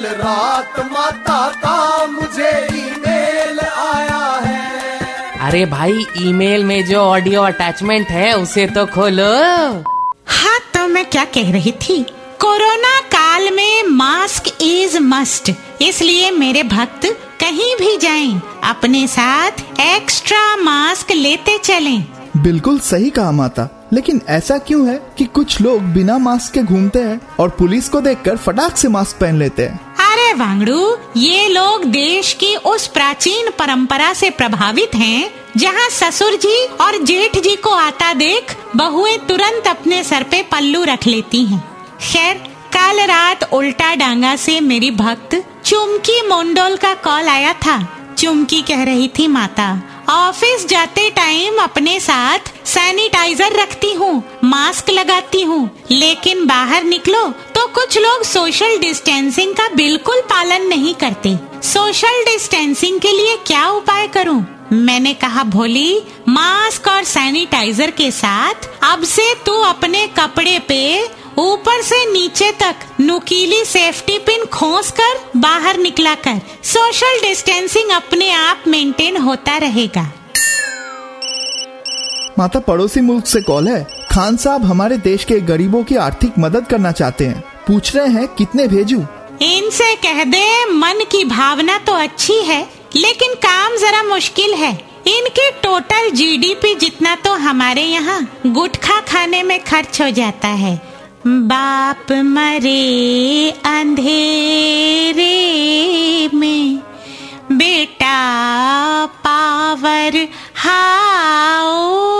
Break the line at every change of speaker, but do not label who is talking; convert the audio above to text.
कल रात माता का मुझे ईमेल आया है।
अरे भाई ईमेल में जो ऑडियो अटैचमेंट है उसे तो खोलो।
हाँ तो मैं क्या कह रही थी? कोरोना काल में मास्क इज़ मस्ट इसलिए मेरे भक्त कहीं भी जाएँ अपने साथ एक्स्ट्रा मास्क लेते चलें।
बिल्कुल सही कहा माता लेकिन ऐसा क्यों है कि कुछ लोग बिना मास्क के घूमते हैं और पुलिस को देखकर फटाक से मास्क पहन लेते हैं?
वांगड़ू, ये लोग देश की उस प्राचीन परंपरा से प्रभावित हैं, जहाँ ससुर जी और जेठ जी को आता देख बहुएँ तुरंत अपने सर पे पल्लू रख लेती हैं। खैर, कल रात उल्टा डांगा से मेरी भक्त चुमकी मोंडोल का कॉल आया था चुमकी कह रही थी, माता, ऑफ़िस जाते टाइम अपने साथ सैनिटाइजर रखती हूँ, मास्क लगाती हूँ, लेकिन बाहर निकलो तो कुछ लोग सोशल डिस्टेंसिंग का बिल्कुल पालन नहीं करते। सोशल डिस्टेंसिंग के लिए क्या उपाय करूँ? मैंने कहा, भोली, मास्क और सैनिटाइजर के साथ अब से तू अपने कपड़े पे ऊपर से नीचे तक नुकीली सेफ्टी पिन खोस कर बाहर निकला कर। सोशल डिस्टेंसिंग अपने आप मेंटेन होता रहेगा।
माता पड़ोसी मुल्क से कॉल है। खान साहब हमारे देश के गरीबों की आर्थिक मदद करना चाहते हैं। पूछ रहे हैं, कितने भेजूं?
इनसे कह दे, मन की भावना तो अच्छी है, लेकिन काम जरा मुश्किल है। इनके टोटल जीडीपी जितना तो हमारे यहाँ गुटखा खाने में खर्च हो जाता है। बाप मरे अंधेरे में, बेटा पावर हाउस